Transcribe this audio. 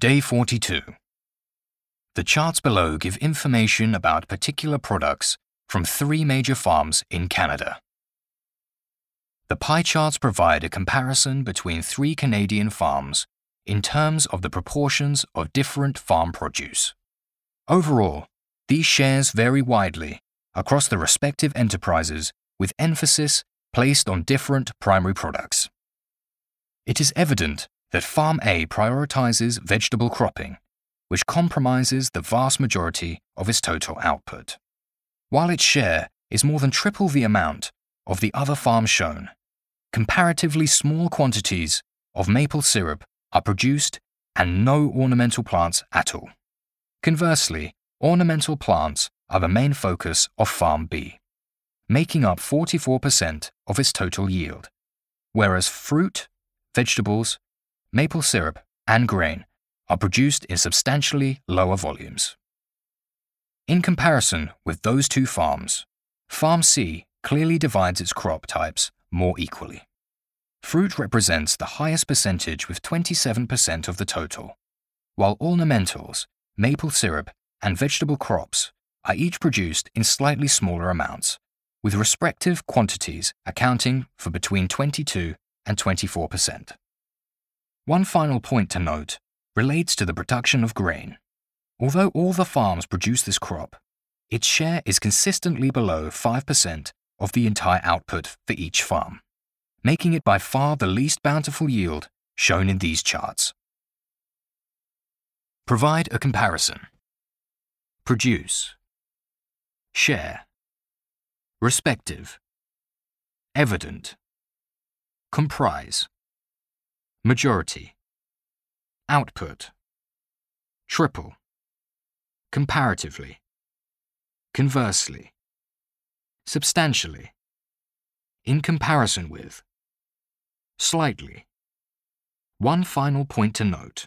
Day 42. The charts below give information about particular products from three major farms in Canada. The pie charts provide a comparison between three Canadian farms in terms of the proportions of different farm produce. Overall, these shares vary widely across the respective enterprises with emphasis placed on different primary products. It is evident that Farm A prioritizes vegetable cropping, which compromises the vast majority of its total output. While its share is more than triple the amount of the other farms shown, comparatively small quantities of maple syrup are produced and no ornamental plants at all. Conversely, ornamental plants are the main focus of Farm B, making up 44% of its total yield, whereas fruit, vegetables, maple syrup, and grain are produced in substantially lower volumes. In comparison with those two farms, Farm C clearly divides its crop types more equally. Fruit represents the highest percentage with 27% of the total, while ornamentals, maple syrup, and vegetable crops are each produced in slightly smaller amounts, with respective quantities accounting for between 22 and 24%. One final point to note relates to the production of grain. Although all the farms produce this crop, its share is consistently below 5% of the entire output for each farm, making it by far the least bountiful yield shown in these charts. Provide a comparison. Produce. Share. Respective. Evident. Comprise. Majority. Output. Triple. Comparatively. Conversely. Substantially. In comparison with. Slightly. One final point to note.